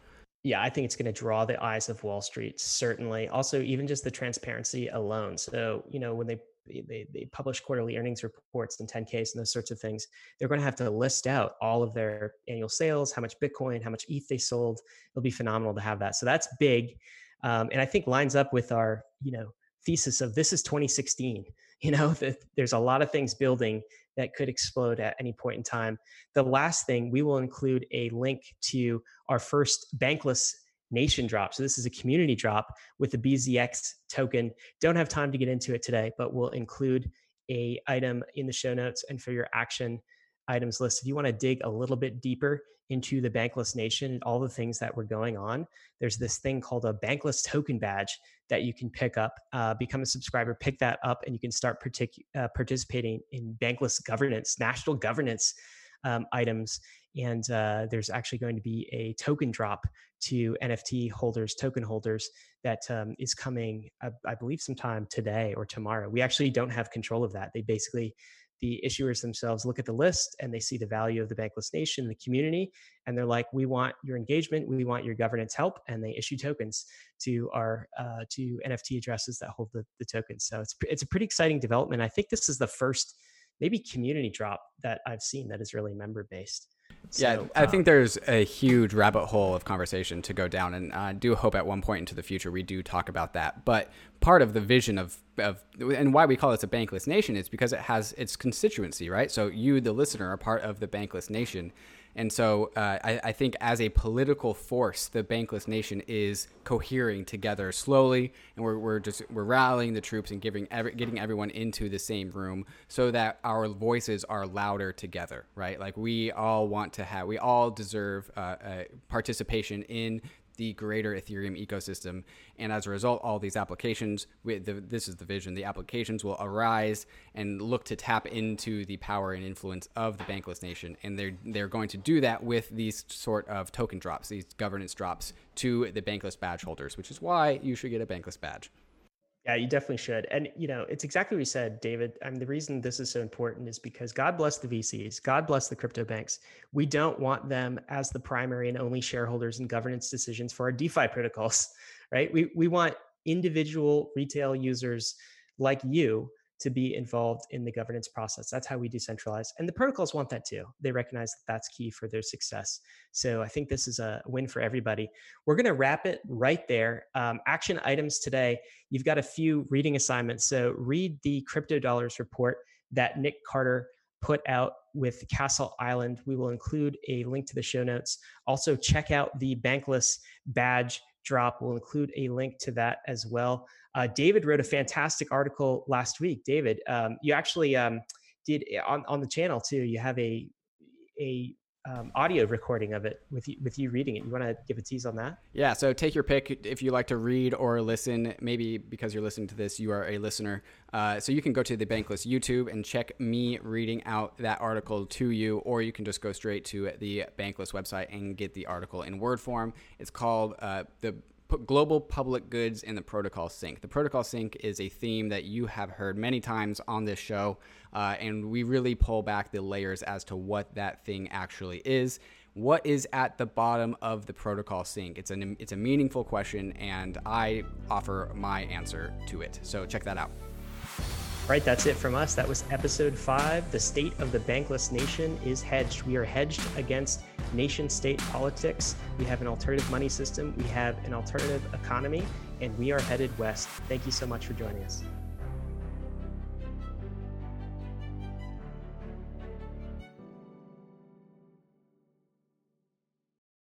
yeah, I think it's going to draw the eyes of Wall Street, certainly. Also, even just the transparency alone. So, you know, when they they, they publish quarterly earnings reports and 10Ks and those sorts of things, they're going to have to list out all of their annual sales, how much Bitcoin, how much ETH they sold. It'll be phenomenal to have that. So that's big. Um, and I think lines up with our, you know, thesis of this is 2016 you know there's a lot of things building that could explode at any point in time. The last thing, we will include a link to our first bankless nation drop. So this is a community drop with the BZX token. Don't have time to get into it today, but we'll include a item in the show notes and for your action items list. If you want to dig a little bit deeper into the Bankless Nation and all the things that were going on, there's this thing called a Bankless token badge that you can pick up. Uh, become a subscriber, pick that up, and you can start partic- uh, participating in Bankless governance, national governance um, items. And uh, there's actually going to be a token drop to NFT holders, token holders, that um, is coming, I, I believe, sometime today or tomorrow. We actually don't have control of that. They basically the issuers themselves look at the list and they see the value of the bankless nation the community and they're like we want your engagement we want your governance help and they issue tokens to our uh, to nft addresses that hold the, the tokens so it's, it's a pretty exciting development i think this is the first maybe community drop that i've seen that is really member based so, yeah, I um, think there's a huge rabbit hole of conversation to go down, and I do hope at one point into the future we do talk about that. But part of the vision of, of and why we call this a bankless nation is because it has its constituency, right? So you, the listener, are part of the bankless nation, and so uh, I, I, think as a political force, the bankless nation is cohering together slowly, and we're, we're just we're rallying the troops and giving every, getting everyone into the same room so that our voices are louder together, right? Like we all want to have, we all deserve uh, uh, participation in the greater Ethereum ecosystem. And as a result, all these applications, the, this is the vision, the applications will arise and look to tap into the power and influence of the Bankless Nation. And they're, they're going to do that with these sort of token drops, these governance drops to the Bankless badge holders, which is why you should get a Bankless badge. Yeah, you definitely should. And you know, it's exactly what you said, David. I mean, the reason this is so important is because God bless the VCs, God bless the crypto banks. We don't want them as the primary and only shareholders in governance decisions for our DeFi protocols, right? We we want individual retail users like you to be involved in the governance process. That's how we decentralize. And the protocols want that too. They recognize that that's key for their success. So I think this is a win for everybody. We're going to wrap it right there. Um, action items today. You've got a few reading assignments. So read the crypto dollars report that Nick Carter put out with Castle Island. We will include a link to the show notes. Also, check out the Bankless badge drop. We'll include a link to that as well. Uh, David wrote a fantastic article last week. David, um, you actually um, did eh, on, on the channel too. You have a a um, audio recording of it with you, with you reading it. You want to give a tease on that? Yeah. So take your pick if you like to read or listen. Maybe because you're listening to this, you are a listener. Uh, so you can go to the Bankless YouTube and check me reading out that article to you, or you can just go straight to the Bankless website and get the article in Word form. It's called uh, the global public goods and the protocol sink. The protocol sink is a theme that you have heard many times on this show, uh, and we really pull back the layers as to what that thing actually is. What is at the bottom of the protocol sink? It's an it's a meaningful question, and I offer my answer to it. So check that out. Right, that's it from us. That was episode five. The state of the bankless nation is hedged. We are hedged against nation state politics. We have an alternative money system. We have an alternative economy, and we are headed west. Thank you so much for joining us.